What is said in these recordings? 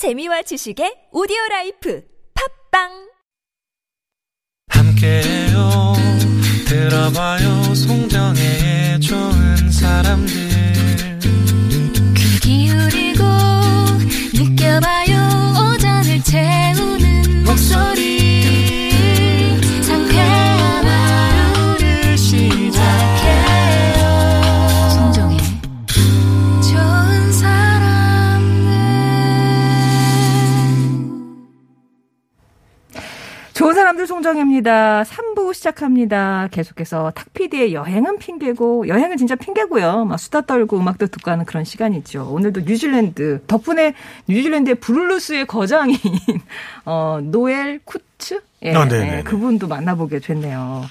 재미와 지식의 오디오 라이프 팝빵! 함께해요. 들어봐요. 송정의 좋은 사람들. 귀 기울이 좋은 사람들 송정입니다. 3부 시작합니다. 계속해서 탁피디의 여행은 핑계고, 여행은 진짜 핑계고요. 막 수다 떨고 음악도 듣고 하는 그런 시간이죠. 오늘도 뉴질랜드, 덕분에 뉴질랜드의 브룰루스의 거장인, 어, 노엘 쿠츠? 예, 아, 네네네. 예, 그분도 만나보게 됐네요.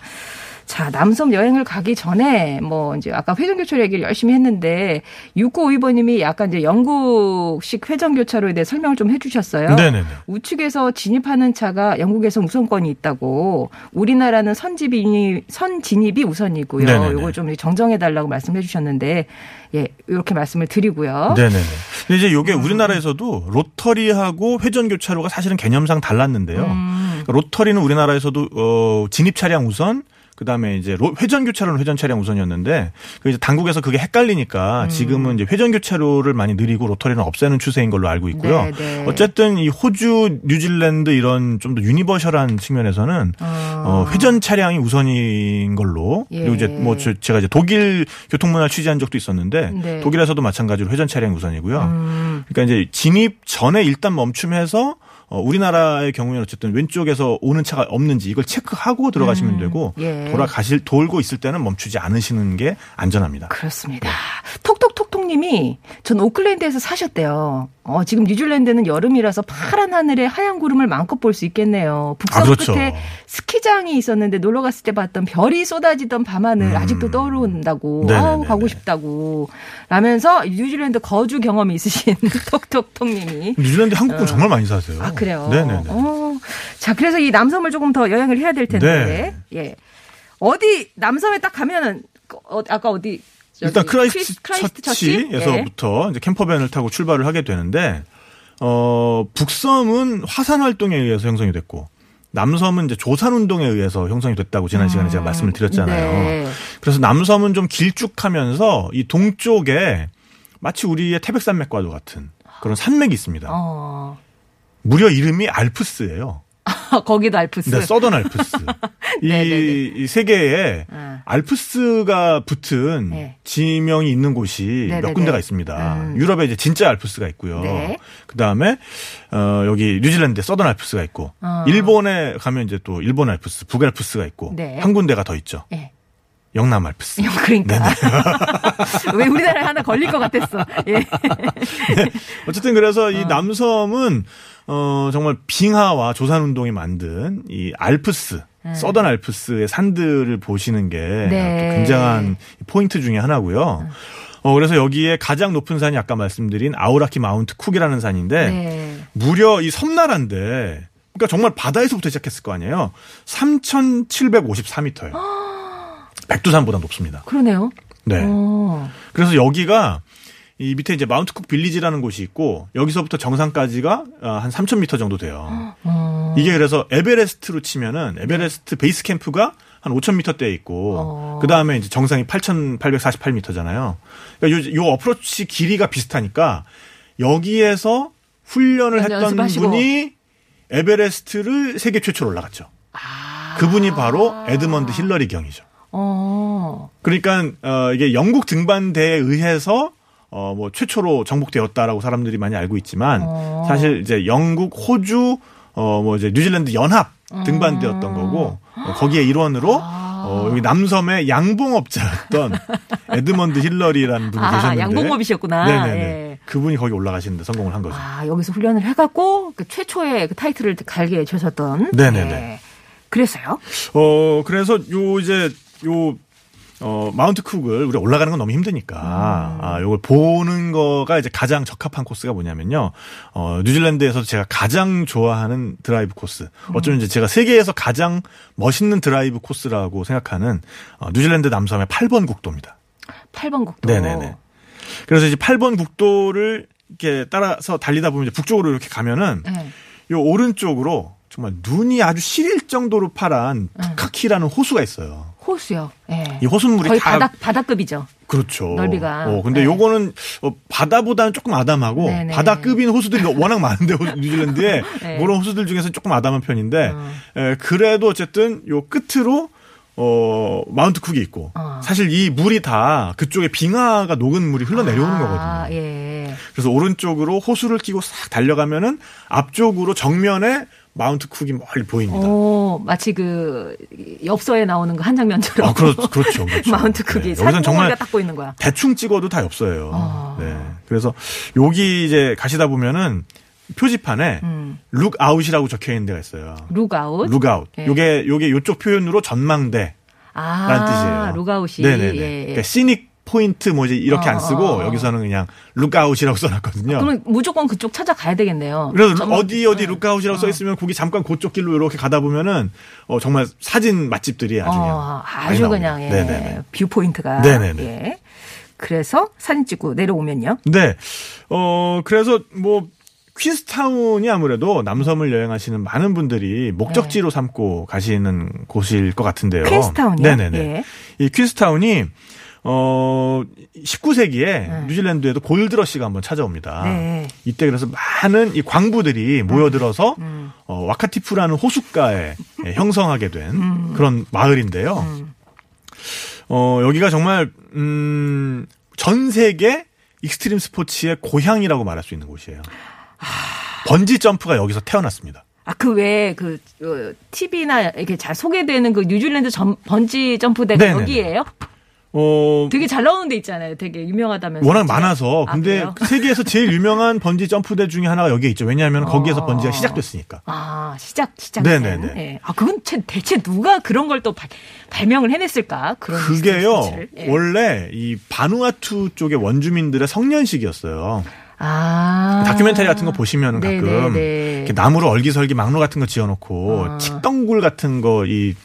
자, 남섬 여행을 가기 전에, 뭐, 이제 아까 회전교차 얘기를 열심히 했는데, 6952번님이 약간 이제 영국식 회전교차로에 대해 설명을 좀 해주셨어요. 네네네. 우측에서 진입하는 차가 영국에서 우선권이 있다고 우리나라는 선진입이 선진입이 우선이고요. 네네네. 요걸 좀 정정해 달라고 말씀해 주셨는데 예, 이렇게 말씀을 드리고요. 네네네. 이제 요게 음. 우리나라에서도 로터리하고 회전교차로가 사실은 개념상 달랐는데요. 음. 그러니까 로터리는 우리나라에서도 어, 진입 차량 우선 그다음에 이제 로- 회전 교차로는 회전 차량 우선이었는데 그 이제 당국에서 그게 헷갈리니까 음. 지금은 이제 회전 교차로를 많이 늘리고 로터리는 없애는 추세인 걸로 알고 있고요. 네, 네. 어쨌든 이 호주, 뉴질랜드 이런 좀 더 universal한 측면에서는 어, 회전 차량이 우선인 걸로 예. 그리고 이제 뭐 저- 제가 이제 독일 교통문화 취재한 적도 있었는데 네. 독일에서도 마찬가지로 회전 차량이 우선이고요. 음. 그러니까 이제 진입 전에 일단 멈춤해서 어, 우리나라의 경우에는 어쨌든 왼쪽에서 오는 차가 없는지 이걸 체크하고 들어가시면 되고 예. 돌아가실 돌고 있을 때는 멈추지 않으시는 게 안전합니다. 그렇습니다. 톡톡 톡톡님이 전 오클랜드에서 사셨대요. 어, 지금 뉴질랜드는 여름이라서 파란 하늘에 하얀 구름을 마음껏 볼 수 있겠네요. 북섬 아, 그렇죠. 끝에 스키장이 있었는데 놀러 갔을 때 봤던 별이 쏟아지던 밤하늘 음. 아직도 떠오른다고. 네네네네. 아우 가고 싶다고. 라면서 뉴질랜드 거주 경험이 있으신 톡톡톡님이 뉴질랜드 한국분 정말 많이 사세요. 아, 그래요? 네네네. 어, 자, 그래서 이 남섬을 조금 더 여행을 해야 될 텐데. 예. 어디, 남섬에 딱 가면은, 어, 아까 어디. 일단 크라이스트 크라이스트 예. 처치에서부터 이제 camper van을 타고 출발을 하게 되는데 어 북섬은 화산 활동에 의해서 형성이 됐고 남섬은 이제 조산 운동에 의해서 형성이 됐다고 지난 시간에 제가 말씀을 드렸잖아요. 네. 그래서 남섬은 좀 길쭉하면서 이 동쪽에 마치 우리의 태백산맥과도 같은 그런 산맥이 있습니다. 어. 무려 이름이 알프스예요. 거기도 알프스. 네, 서던 알프스. 이, 이 세계에 어. 알프스가 붙은 네. 지명이 있는 곳이 네네네. 몇 군데가 있습니다. 음. 유럽에 이제 진짜 알프스가 있고요. 네. 그 다음에 어, 여기 뉴질랜드에 서던 알프스가 있고, 어. 일본에 가면 이제 또 일본 알프스, 북알프스가 있고, 네. 한 군데가 더 있죠. 예. 영남 알프스. 그러니까. 왜 우리나라에 하나 걸릴 것 같았어. 예. 어쨌든 그래서 이 남섬은 어 정말 빙하와 조산 운동이 만든 이 알프스 서던 알프스의 산들을 보시는 게 네. 또 굉장한 포인트 중에 하나고요. 어 그래서 여기에 가장 높은 산이 아까 말씀드린 아우라키 마운트 쿡이라는 산인데 네. 무려 이 섬나라인데 그러니까 정말 바다에서부터 시작했을 거 아니에요. 3,754m예요. 백두산보다 높습니다. 그러네요. 네. 어. 그래서 여기가 이 밑에 이제 마운트 쿡 빌리지라는 곳이 있고 여기서부터 정상까지가 아, 한 3,000m 정도 돼요. 어. 이게 그래서 에베레스트로 치면은 에베레스트 베이스 캠프가 한 5,000m대에 있고 어. 그 다음에 이제 정상이 8,848m잖아요. 그러니까 요, 요 어프로치 길이가 비슷하니까 여기에서 훈련을 연습 했던 하시고. 분이 에베레스트를 세계 최초로 올라갔죠. 그분이 바로 에드먼드 힐러리 경이죠. 어. 그러니까 어 이게 영국 등반대에 의해서 어 뭐 최초로 정복되었다라고 사람들이 많이 알고 있지만 어. 사실 이제 영국, 호주 어 뭐 이제 뉴질랜드 연합 등반대였던 거고 어, 거기에 일원으로 아. 어 여기 남섬의 양봉업자였던 에드먼드 힐러리라는 분이 아, 계셨는데 양봉업이셨구나. 네네네. 예. 그분이 거기 올라가시는데 성공을 한 거죠. 아, 여기서 훈련을 해갖고 그 최초의 그 타이틀을 갖게 되셨던. 네네네. 예. 그래서요? 어, 그래서 요 이제 요 어, 마운트 쿡을 우리가 올라가는 건 너무 힘드니까, 음. 아, 요걸 보는 거가 이제 가장 적합한 코스가 뭐냐면요. 어, 뉴질랜드에서 제가 가장 좋아하는 드라이브 코스. 어쩌면 이제 제가 세계에서 가장 멋있는 드라이브 코스라고 생각하는 어, 뉴질랜드 남섬의 8번 국도입니다. 8번 국도. 네 네 네. 그래서 이제 8번 국도를 이렇게 따라서 달리다 보면 이제 북쪽으로 이렇게 가면은 네. 요 오른쪽으로 정말 눈이 아주 시릴 정도로 파란 네. 푸카키라는 호수가 있어요. 호수요. 예. 이 호수물이 거의 다 바닥 바닥급이죠. 그렇죠. 넓이가. 어, 근데 네. 요거는 어, 바다보다는 조금 아담하고 네네. 바다급인 호수들이 워낙 많은데 호- 뉴질랜드에 네. 그런 호수들 중에서 조금 아담한 편인데 어. 에, 그래도 어쨌든 요 끝으로 어 마운트 쿡이 있고 어. 사실 이 물이 다 그쪽에 빙하가 녹은 물이 흘러내려오는 아, 거거든요. 예. 그래서 오른쪽으로 호수를 끼고 싹 달려가면은 앞쪽으로 정면에 마운트 쿡이 멀리 보입니다. 오, 마치 그 엽서에 나오는 그 한 장면처럼. 아, 그렇, 그렇죠. 그렇죠. 마운트 쿡이 네, 여기서는 정말 딱 보이는 거야. 대충 찍어도 다 엽서예요. 아. 네. 그래서 여기 이제 가시다 보면은 표지판에 음. lookout이라고 적혀 있는 데가 있어요. lookout. lookout. 예. 요게 요게 요쪽 표현으로 전망대. 아, 라는 뜻이에요. lookout이. 네네네. 예, 예. 그러니까 scenic point 뭐 이제 이렇게 어, 안 쓰고 어, 어. 여기서는 그냥 lookout이라고 써놨거든요. 그러면 무조건 그쪽 찾아가야 되겠네요. 그래서 전망- 어디 어디 네. lookout이라고 써 있으면 거기 잠깐 그쪽 길로 이렇게 가다 보면은 어 정말 사진 맛집들이 아주 그냥 어, 많이 아주. 그냥 예. 네네네. view point가. 네네네. 예. 그래서 사진 찍고 내려오면요. 네. 어, 그래서 뭐, 퀸스타운이 아무래도 남섬을 여행하시는 많은 분들이 목적지로 삼고 가시는 곳일 것 같은데요. 네. 퀸스타운이요? 네네네. 예. 이 퀸스타운이 어 19세기에 뉴질랜드에도 골드러시가 한번 찾아옵니다. 네. 이때 그래서 많은 이 광부들이 모여들어서 음. 어, 와카티프라는 호숫가에 예, 형성하게 된 음. 그런 마을인데요. 어, 여기가 정말 음, 전 세계 extreme sports의 고향이라고 말할 수 있는 곳이에요. 번지 점프가 여기서 태어났습니다. 아, 그 외에 그, 어, TV나 이렇게 잘 소개되는 그 뉴질랜드 점, 번지 점프대가 네네네. 여기예요? 어, 되게 잘 나오는 데 있잖아요. 되게 유명하다면서. 워낙 진짜. 많아서 아, 근데 그래요? 세계에서 제일 유명한 번지 점프대 중에 하나가 여기에 있죠. 왜냐하면 거기에서 어. 번지가 시작됐으니까. 아, 시작, 시작. 네 네네. 예. 아, 그건 대- 대체 누가 그런 걸 또 발명을 해냈을까? 그런 그게요. 예. 원래 이 바누아투 쪽의 원주민들의 성년식이었어요. 아. 다큐멘터리 같은 거 보시면은 가끔 네네네. 이렇게 나무로 얼기설기 막로 같은 거 지어놓고 아. 칡덩굴 같은 거 이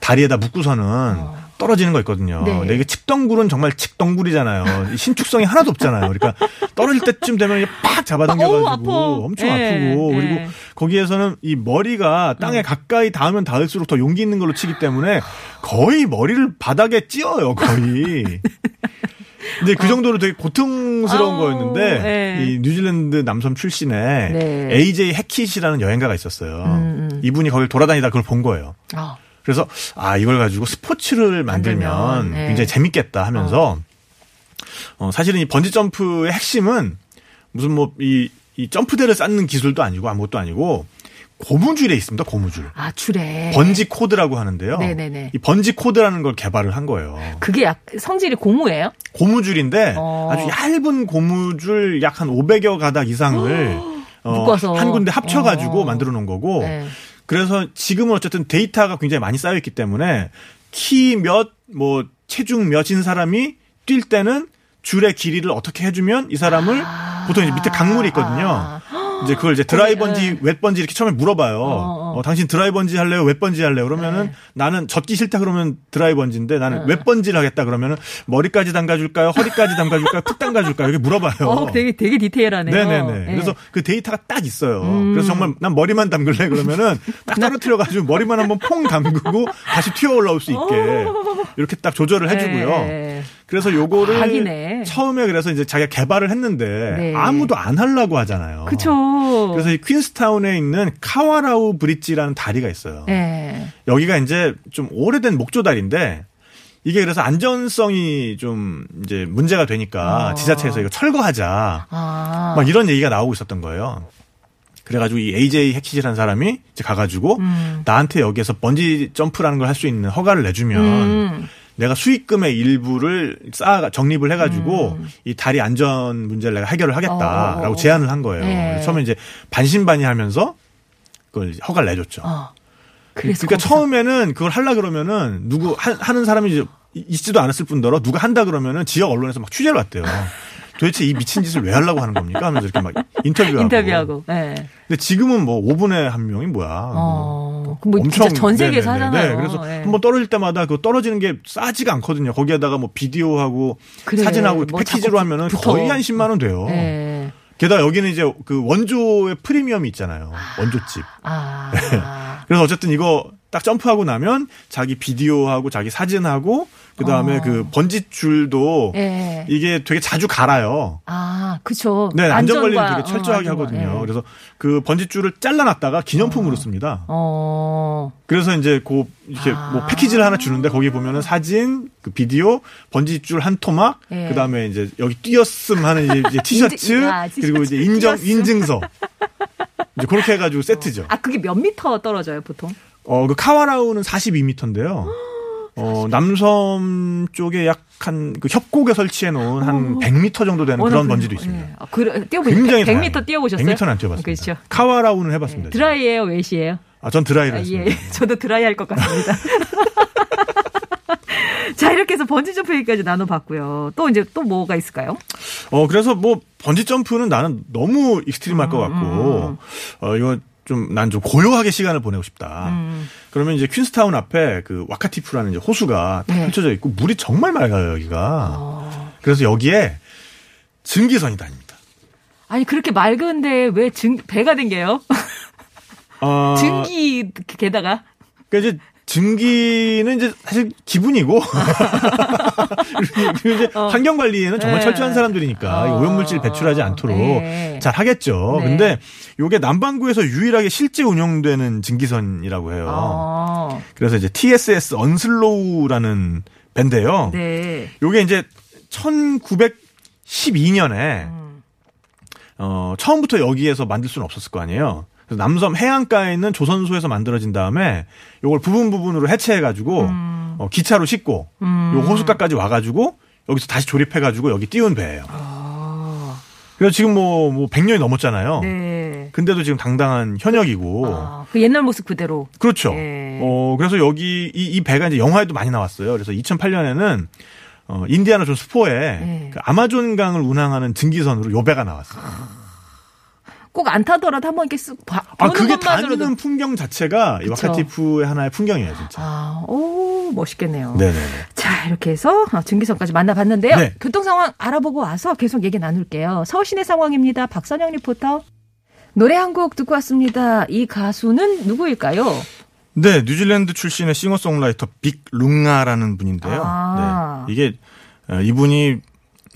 다리에다 묶고서는 떨어지는 거 있거든요. 어. 네. 근데 이게 칡덩굴은 정말 칡덩굴이잖아요. 이 신축성이 하나도 없잖아요. 그러니까 떨어질 때쯤 되면 이게 팍 잡아당겨가지고. 엄청 예, 아프고 예. 그리고 거기에서는 이 머리가 땅에 가까이 닿으면 닿을수록 더 용기 있는 걸로 치기 때문에 거의 머리를 바닥에 찧어요. 거의. 근데 그 정도로 되게 고통스러운 아우, 거였는데 예. 이 뉴질랜드 남섬 출신의 네. AJ 해킷이라는 여행가가 있었어요. 음, 음. 이분이 거길 돌아다니다 그걸 본 거예요. 아, 그래서 아 이걸 가지고 스포츠를 만들면 네. 굉장히 재밌겠다 하면서 어, 사실은 이 번지 점프의 핵심은 무슨 뭐이 이 점프대를 쌓는 기술도 아니고 아무것도 아니고 고무줄에 있습니다. 고무줄. 아, 줄에. bungee cord라고 하는데요. 네네네. 이 bungee cord라는 걸 개발을 한 거예요. 그게 약, 성질이 고무예요? 고무줄인데 어. 아주 얇은 고무줄 약 한 500여 가닥 이상을 어, 묶어서. 한 군데 합쳐가지고 어. 만들어 놓은 거고 네. 그래서 지금은 어쨌든 데이터가 굉장히 많이 쌓여 있기 때문에 키 몇, 뭐 체중 몇인 사람이 뛸 때는 줄의 길이를 어떻게 해주면 이 사람을 보통 이제 밑에 강물이 있거든요. 아. 이제 그걸 이제 드라이 번지, 웻 번지 이렇게 처음에 물어봐요. 어, 어. 어, 당신 드라이 번지 할래요? 웻 번지 할래요? 그러면은 네. 나는 젖기 싫다 그러면 드라이 번지인데 나는 웻 번지를 하겠다 그러면은 머리까지 담가줄까요? 허리까지 담가줄까요? 툭 담가줄까요? 이렇게 물어봐요. 어, 되게, 되게 디테일하네요. 네네네. 예. 그래서 그 데이터가 딱 있어요. 음. 그래서 정말 난 머리만 담글래 그러면은 딱 떨어뜨려가지고 머리만 한번 퐁 담그고 다시 튀어 올라올 수 있게 이렇게 딱 조절을 해주고요. 예. 그래서 요거를 과학이네. 처음에 그래서 이제 자기가 개발을 했는데 네. 아무도 안 하려고 하잖아요. 그쵸. 그래서 이 퀸스타운에 있는 카와라우 브릿지라는 다리가 있어요. 예. 여기가 이제 좀 오래된 목조 다리인데 이게 그래서 안전성이 좀 이제 문제가 되니까 어. 지자체에서 이거 철거하자. 아. 막 이런 얘기가 나오고 있었던 거예요. 그래가지고 이 AJ 해킷이라는 사람이 이제 가가지고 음. 나한테 여기에서 번지 점프라는 걸 할 수 있는 허가를 내주면 음. 내가 수익금의 일부를 쌓아 정립을 해가지고 이 다리 안전 문제를 내가 해결을 하겠다라고 음. 어. 제안을 한 거예요. 네. 처음에 이제 반신반의하면서 그걸 허가를 내줬죠. 어. 그러니까 거기서- 처음에는 그걸 하려 그러면은 누구 하, 하는 사람이 이제 있지도 않았을 뿐더러 누가 한다 그러면은 지역 언론에서 막 취재를 왔대요. 도대체 이 미친 짓을 왜 하려고 하는 겁니까? 하면서 이렇게 막 인터뷰하고. 인터뷰하고. 예. 근데 지금은 뭐 5분에 한 명이 뭐야. 어. 그뭐 진짜 전 세계에서 네네네. 하잖아요. 네, 그래서 예. 한번 떨어질 때마다 그 떨어지는 게 싸지가 않거든요. 거기에다가 뭐 비디오하고 그래, 사진하고 뭐 패키지로 하면은 붙어. 거의 한 10만 원 돼요. 예. 게다가 여기는 이제 그 원조의 프리미엄이 있잖아요. 원조집. 아. 그래서 어쨌든 이거 딱 점프하고 나면 자기 비디오하고 자기 사진하고 그 다음에 어. 그 번지 줄도 예. 이게 되게 자주 갈아요. 아, 그쵸. 네, 안전 관리를 안전과, 되게 철저하게 어, 하거든요. 예. 그래서 그 번지 줄을 잘라놨다가 기념품으로 씁니다. 어. 그래서 이제 그 이렇게 아. 뭐 패키지를 하나 주는데 거기 보면은 사진, 그 비디오, 번지 줄 한 토막, 예. 그 다음에 이제 여기 띄었음 하는 이제, 티셔츠, 인증- 아, 티셔츠 그리고 이제 인정. 인증서. 이제 그렇게 해가지고 세트죠. 아, 그게 몇 미터 떨어져요, 보통? 어, 그 카와라우는 42m인데요. 어, 남섬 쪽에 약 한 그 협곡에 설치해 놓은 한 100m 정도 되는 그런 번지도 있습니다. 예. 아, 그? 굉장히 100m 다양해요. 뛰어보셨어요? 100m는 안 뛰어봤습니다. 그렇죠. 카와라우는 해봤습니다. 예. dry예요, wet이에요? 아, 전 dry를 아, 했습니다. 예, 저도 드라이 할 것 같습니다. 자, 이렇게 해서 번지점프 얘기까지 나눠봤고요. 또 이제 또 뭐가 있을까요? 어, 그래서 뭐, 번지 점프는 나는 너무 extreme 할것 음, 같고, 어, 이거 좀, 난 좀 고요하게 시간을 보내고 싶다. 음. 그러면 이제 퀸스타운 앞에 그 와카티푸라는 이제 호수가 딱 네. 펼쳐져 있고, 물이 정말 맑아요, 여기가. 어. 그래서 여기에 증기선이 다닙니다. 아니, 그렇게 맑은데 왜 증, 배가 댕겨요? 어, 증기, 게다가. 그러니까 이제 증기는 이제 사실 기분이고 이제 환경 관리에는 정말 네. 철저한 사람들이니까 이 오염물질 배출하지 않도록 네. 잘 하겠죠. 네. 근데 요게 남반구에서 유일하게 실제 운영되는 증기선이라고 해요. 어. 그래서 이제 TSS 언슬로우라는 밴드예요. 네. 요게 이제 1912년에 음. 어, 처음부터 여기에서 만들 수는 없었을 거 아니에요. 남섬 해안가에 있는 조선소에서 만들어진 다음에 요걸 부분 부분으로 해체해 가지고 음. 어, 기차로 싣고 요 호숫가까지 와 가지고 여기서 다시 조립해 가지고 여기 띄운 배예요. 그래서 지금 뭐, 뭐 100년이 넘었잖아요. 아. 네. 근데도 지금 당당한 현역이고. 아, 그 옛날 모습 그대로. 그렇죠. 예. 어, 그래서 여기 이, 이 배가 이제 영화에도 많이 나왔어요. 그래서 2008년에는 어, 인디아나 존스 four에 예. 그 아마존 강을 운항하는 증기선으로 요 배가 나왔어요. 꼭 안 타더라도 한번 이렇게 쓱 봐. 아, 그게 것만으로도. 다니는 풍경 자체가 이 그쵸. 와카티푸의 하나의 풍경이에요, 진짜. 아, 오, 멋있겠네요. 네네네. 자, 이렇게 해서 어, 증기선까지 만나봤는데요. 네. 교통 상황 알아보고 와서 계속 얘기 나눌게요. 서울 시내 상황입니다. 박선영 리포터. 노래 한 곡 듣고 왔습니다. 이 가수는 누구일까요? 네, 뉴질랜드 출신의 싱어송라이터 빅 룽가라는 분인데요. 아. 네, 이게 어, 이분이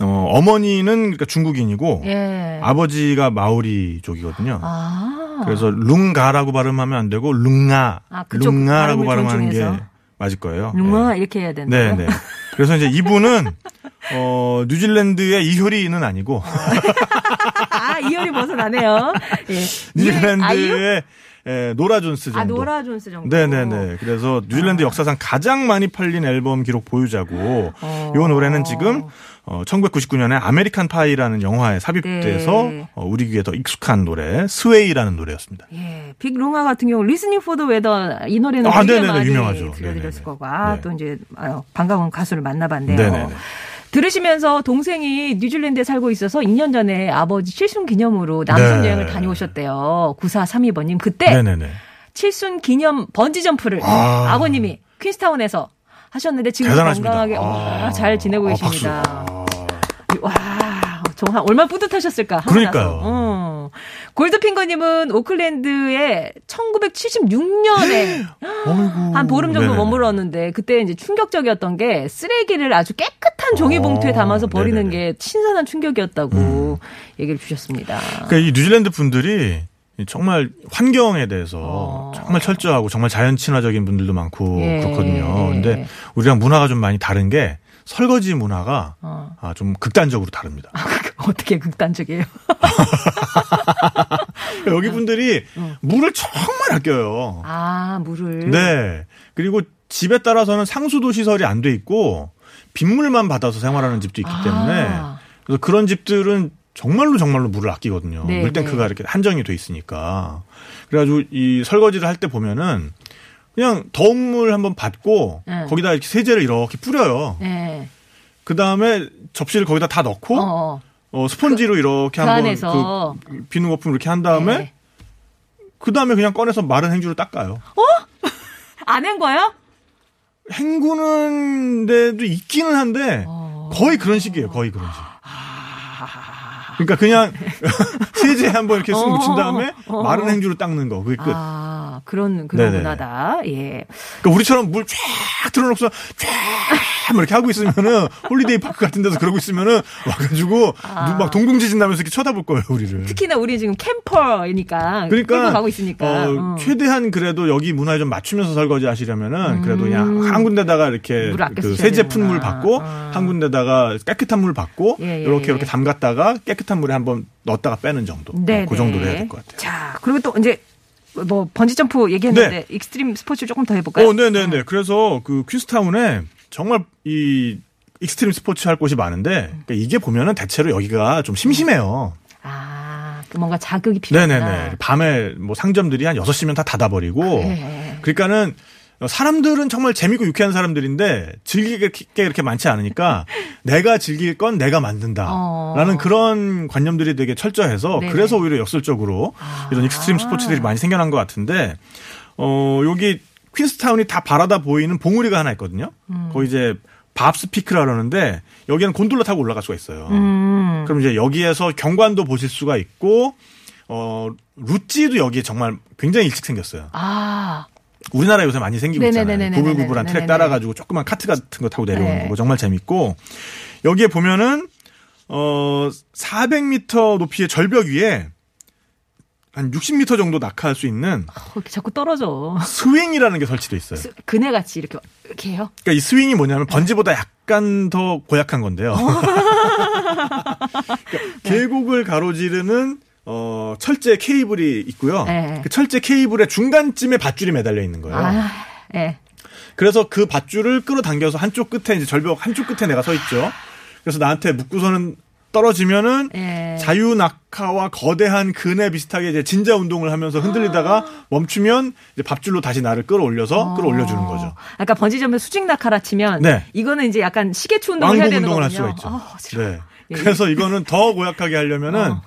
어, 어머니는 그러니까 중국인이고 예. 아버지가 마오리족이거든요. 아. 그래서 룽가라고 발음하면 안 되고 룽가, 아, 룽가라고 발음하는 게 존중해서. 맞을 거예요. 룽아 네. 이렇게 해야 된다고요? 네, 네. 그래서 이제 이분은 어, 뉴질랜드의 이효리는 아니고 아, 이열이 벗어나네요. 예. 뉴질랜드의 에, 노라 존스 정도. 아, 노라 존스 정도. 네네네. 그래서 뉴질랜드 역사상 가장 많이 팔린 앨범 기록 보유자고, 어. 이 노래는 지금 어, 1999년에 American Pie라는 영화에 삽입돼서 네. 어, 우리 귀에 더 익숙한 노래, Sway라는 노래였습니다. 예, 빅 룽가 같은 경우 Listening for the Weather 이 노래는 아, 굉장히 네네네, 많이 유명하죠. 들려드렸을. 거고 아, 네. 또 이제 아, 반가운 가수를 만나봤네요. 네네네. 들으시면서 동생이 뉴질랜드에 살고 있어서 2년 전에 아버지 칠순 기념으로 남섬 네. 여행을 다녀오셨대요. 9432번님 그때 네네네. 칠순 기념 번지 점프를 아. 아. 버님이 퀸스타운에서 하셨는데 지금 대단하십니다. 건강하게 아. 어, 잘 지내고 아, 계십니다. 와, 정말 얼마나 뿌듯하셨을까. 그러니까요. 어. 골드핑거님은 오클랜드에 1976년에 어이구. 한 보름 정도 네네네. 머물렀는데 그때 이제 충격적이었던 게 쓰레기를 아주 깨끗한 종이 봉투에 어, 담아서 버리는 네네네. 음. 게 신선한 충격이었다고 얘기를 주셨습니다. 그러니까 이 뉴질랜드 분들이 정말 환경에 대해서 어. 정말 철저하고 정말 자연 친화적인 분들도 많고 예. 그렇거든요. 근데 우리랑 문화가 좀 많이 다른 게 설거지 문화가 어. 아, 좀 극단적으로 다릅니다. 어떻게 극단적이에요? 여기 분들이 물을 정말 아껴요. 아, 물을. 네. 그리고 집에 따라서는 상수도 시설이 안 돼 있고 빗물만 받아서 생활하는 집도 있기 아. 때문에 그래서 그런 집들은 정말로 정말로 물을 아끼거든요. 네, 물탱크가 네. 이렇게 한정이 돼 있으니까. 그래가지고 이 설거지를 할 때 보면은 그냥 더운 물 한번 받고 네. 거기다 이렇게 세제를 이렇게 뿌려요. 네. 그 다음에 접시를 거기다 다 넣고 어, 어. 어, 스펀지로 이렇게 그 한번 안에서. 그 비누 거품 이렇게 한 다음에 네. 그 다음에 그냥 꺼내서 마른 행주로 닦아요. 안한 거야? 헹구는 데도 있기는 한데 어. 거의 그런 식이에요. 거의 그런 식. 그러니까 그냥 세제 한번 이렇게 쓱 묻힌 다음에 마른 행주로 닦는 거. 그게 끝. 아, 그런, 그런 네네. 문화다. 예. 그러니까 우리처럼 물 쫙 틀어놓고서 쫙 이렇게 하고 있으면은 holiday park 같은 데서 그러고 있으면은 와가지고 눈막 동공지진 나면서 이렇게 쳐다볼 거예요 우리를. 특히나 우리 지금 camper니까. 그러니까 가고 있으니까. 어, 어. 최대한 그래도 여기 문화에 좀 맞추면서 설거지 하시려면은 그래도 그냥 한 군데다가 이렇게 음. 그 쓰셔야 세제 푼 물 되는구나. 받고 아. 한 군데다가 깨끗한 물 받고 예, 예, 이렇게 예. 이렇게 담갔다가 깨끗 한 물에 한번 넣었다가 빼는 정도. 네, 그 정도로 네. 해야 될 것 같아요. 자, 그리고 또 이제 뭐 번지 점프 얘기했는데 extreme 스포츠 조금 더 해볼까요? 어, 네네네. 그래서 그 퀸스타운에 정말 이 extreme 스포츠 할 곳이 많은데 그러니까 이게 보면은 대체로 여기가 좀 심심해요. 아, 그 뭔가 자극이 필요하다. 네네네. 밤에 뭐 상점들이 한 6시면 다 닫아버리고. 네. 그러니까는 사람들은 정말 재밌고 유쾌한 사람들인데 즐길 게 이렇게 많지 않으니까 내가 즐길 건 내가 만든다. 어. 라는 그런 관념들이 되게 철저해서 네네. 그래서 오히려 역설적으로 아. 이런 extreme 스포츠들이 많이 생겨난 것 같은데 어, 여기 퀸스타운이 다 바라다 보이는 봉우리가 하나 있거든요. 음. 거기 이제 밥스 피크라 그러는데 여기는 곤돌라 타고 올라갈 수가 있어요. 음. 그럼 이제 여기에서 경관도 보실 수가 있고 어 루지도 여기에 정말 굉장히 일찍 생겼어요. 아, 우리나라에 요새 많이 생기고 있잖아요. 구불구불한 트랙. 따라가지고 조그만 카트 같은 거 타고 내려오는 네. 거 정말 재밌고 여기에 보면은 어 400m 높이의 절벽 위에 한 60m 정도 낙하할 수 있는 어, 자꾸 떨어져. 스윙이라는 게 설치돼 있어요. 스- 그네같이 이렇게, 이렇게 해요? 그러니까 이 스윙이 뭐냐면 번지보다 약간 더 고약한 건데요. 그러니까 계곡을 가로지르는 어 철제 케이블이 있고요. 네. 그 철제 케이블의 중간쯤에 밧줄이 매달려 있는 거예요. 아, 예. 그래서 그 밧줄을 끌어당겨서 한쪽 끝에 이제 절벽 한쪽 끝에 내가 서 있죠. 그래서 나한테 묶고서는 떨어지면은 예. 자유 낙하와 거대한 그네 비슷하게 이제 진자 운동을 하면서 흔들리다가 멈추면 이제 밧줄로 다시 나를 끌어올려서 끌어올려 주는 거죠. 아까 번지 점프 수직 낙하라 치면 네. 이거는 이제 약간 시계추 운동을 해야 되는 운동을 거군요. 할 수가 있죠. 아, 싫어. 네. 예. 그래서 이거는 더 고약하게 하려면은 어.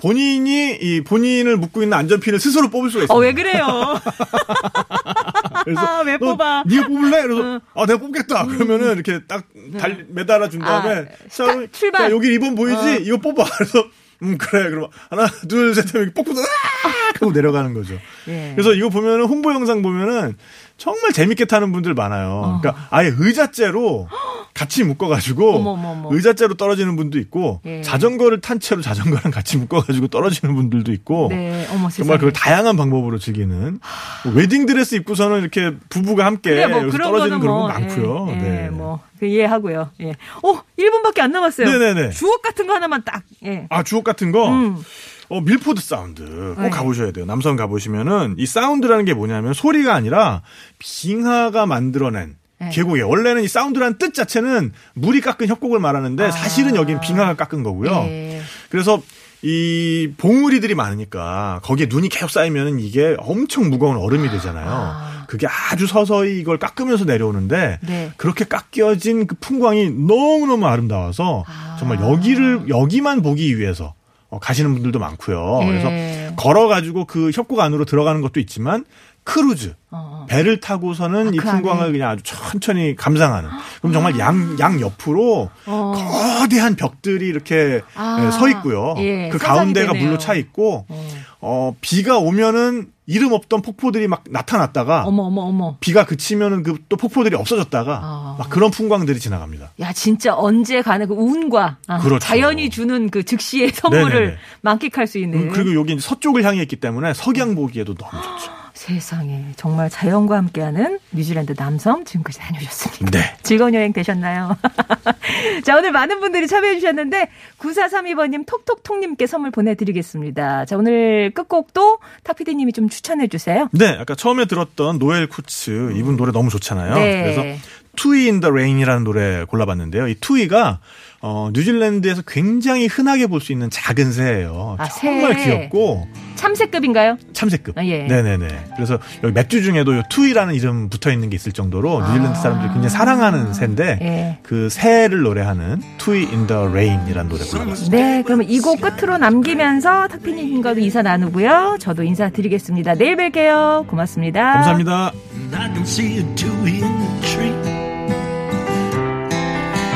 본인이 이 본인을 묶고 있는 안전핀을 스스로 뽑을 수가 있어요. 어, 왜 그래요? 그래서 아, 왜너 뽑아? 네가 뽑을래? 그래서 아 내가 뽑겠다. 그러면은 이렇게 딱 달, 매달아 준 다음에 아, 자, 출발. 자, 여기 리본 보이지? 어. 이거 뽑아. 그래서 음 그래. 그럼 하나 둘셋 하면 이렇게 뽑고서 아 하고 내려가는 거죠. 예. 그래서 이거 보면은 홍보 영상 보면은 정말 재밌게 타는 분들 많아요. 그러니까 아예 의자째로 같이 묶어가지고 어머, 어머, 어머. 의자째로 떨어지는 분도 있고 예. 자전거를 탄 채로 자전거랑 같이 묶어가지고 떨어지는 분들도 있고 네, 어머. 정말 그걸 다양한 방법으로 즐기는 뭐 웨딩 드레스 입고서는 이렇게 부부가 함께 그래, 뭐 여기서 그런 떨어지는 그런 뭐, 거 많고요. 예, 네. 예, 뭐, 그 이해하고요. 예. 어, 1분밖에 안 남았어요. 네네네. 주옥 같은 거 하나만 딱, 예. 아 주옥 같은 거. 음. 어, 밀포드 사운드 꼭 네. 가보셔야 돼요. 남성 가보시면은 이 사운드라는 게 뭐냐면 소리가 아니라 빙하가 만들어낸 네. 계곡에 원래는 이 사운드라는 뜻 자체는 물이 깎은 협곡을 말하는데 사실은 여긴 빙하가 깎은 거고요. 아. 예. 그래서 이 봉우리들이 많으니까 거기에 눈이 계속 쌓이면은 이게 엄청 무거운 얼음이 되잖아요. 아. 그게 아주 서서히 이걸 깎으면서 내려오는데 네. 그렇게 깎여진 그 풍광이 너무너무 아름다워서 아. 정말 여기를 여기만 보기 위해서 어, 가시는 분들도 많고요. 예. 그래서 걸어 가지고 그 협곡 안으로 들어가는 것도 있지만 크루즈 어. 배를 타고서는 이그 풍광을 안에. 그냥 아주 천천히 감상하는. 그럼 정말 양, 양 옆으로 어. 거대한 벽들이 이렇게 아. 예, 서 있고요. 예, 그 가운데가 되네요. 물로 차 있고, 어. 어, 비가 오면은 이름 없던 폭포들이 막 나타났다가 어머, 어머, 어머. 비가 그치면은 그 또 폭포들이 없어졌다가 아. 막 그런 풍광들이 지나갑니다. 야, 진짜 언제 가는 그 운과 아, 그렇죠. 자연이 주는 그 즉시의 선물을 네네네. 만끽할 수 있는. 음, 그리고 여기 서쪽을 향해 있기 때문에 석양 보기에도 너무 좋죠. 세상에 정말 자연과 함께하는 뉴질랜드 남섬 지금까지 다녀오셨습니다. 네. 즐거운 여행 되셨나요? 자, 오늘 많은 분들이 참여해 주셨는데 9432번님 톡톡톡님께 선물 보내드리겠습니다. 자, 오늘 끝곡도 탁피디님이 좀 추천해 주세요. 네, 아까 처음에 들었던 노엘 쿠츠 이분 노래 너무 좋잖아요. 네. 그래서 Tui in the Rain이라는 노래 골라봤는데요. 이 투이가 어, 뉴질랜드에서 굉장히 흔하게 볼 수 있는 작은 새예요. 아, 정말 새. 귀엽고 참새급인가요? 참새급. 아, 예. 네네네. 그래서 여기 맥주 중에도 요 투이라는 이름 붙어 있는 게 있을 정도로 뉴질랜드 사람들이 굉장히 사랑하는 새인데 아. 예. 그 새를 노래하는 Tui in the Rain이라는 노래 골라봤습니다. 네, 그러면 이 곡 끝으로 남기면서 탁피디님과도 인사 나누고요. 저도 인사드리겠습니다. 내일 뵐게요. 고맙습니다. 감사합니다. And I can see a dewey in the tree.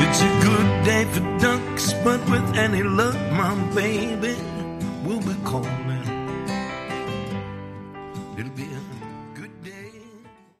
It's a good day for ducks But with any luck, my baby will be calling.